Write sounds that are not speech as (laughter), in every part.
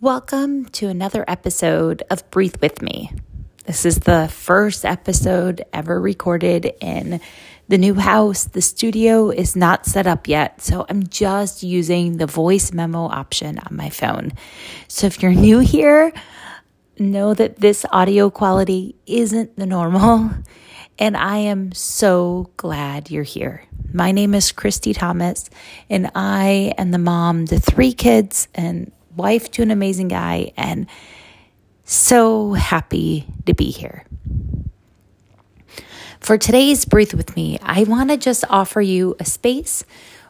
Welcome to another episode of Breathe With Me. This is the first episode ever recorded in the new house. The studio is not set up yet, so I'm just using the voice memo option on my phone. So if you're new here, know that this audio quality isn't the normal, (laughs) and I am so glad you're here. My name is Christy Thomas, and I am the mom to three kids and wife to an amazing guy, and so happy to be here. For today's Breathe With Me, I want to just offer you a space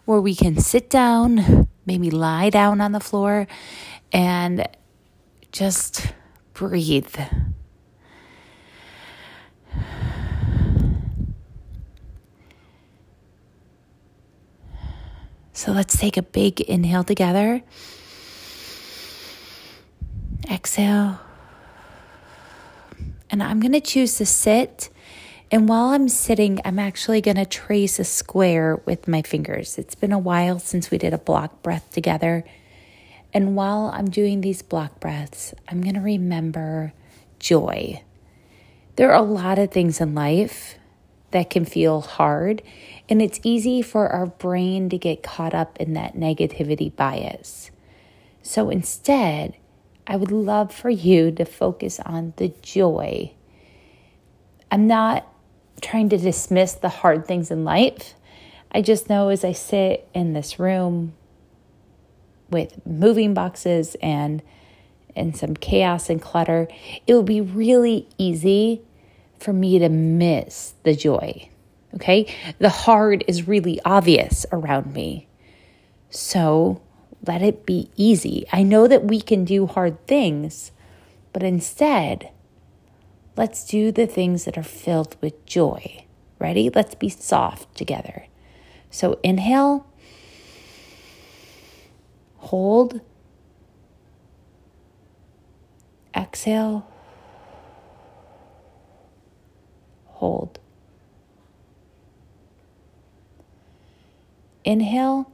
where we can sit down, maybe lie down on the floor, and just breathe. So let's take a big inhale together. Exhale. And I'm going to choose to sit. And while I'm sitting, I'm actually going to trace a square with my fingers. It's been a while since we did a block breath together. And while I'm doing these block breaths, I'm going to remember joy. There are a lot of things in life that can feel hard, and it's easy for our brain to get caught up in that negativity bias. So instead, I would love for you to focus on the joy. I'm not trying to dismiss the hard things in life. I just know as I sit in this room with moving boxes and and some chaos and clutter, it would be really easy for me to miss the joy. Okay? The hard is really obvious around me. So let it be easy. I know that we can do hard things, but instead, let's do the things that are filled with joy. Ready? Let's be soft together. So inhale, hold, exhale, hold. Inhale.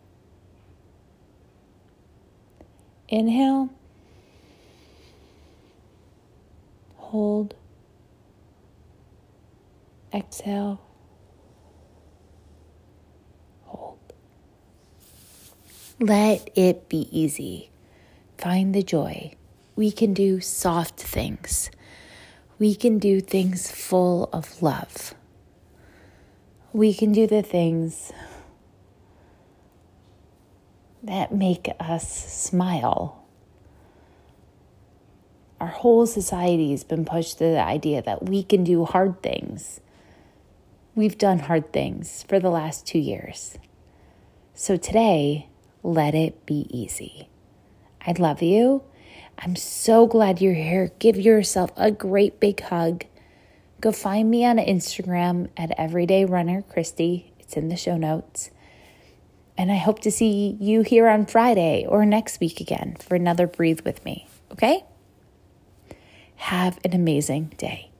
Inhale. Hold. Exhale. Hold. Let it be easy. Find the joy. We can do soft things. We can do things full of love. We can do the things that make us smile. Our whole society has been pushed to the idea that we can do hard things. We've done hard things for the last two years. So today, let it be easy. I love you. I'm so glad you're here. Give yourself a great big hug. Go find me on Instagram at Everyday Runner Christy. It's in the show notes. And I hope to see you here on Friday or next week again for another Breathe with Me. Okay? Have an amazing day.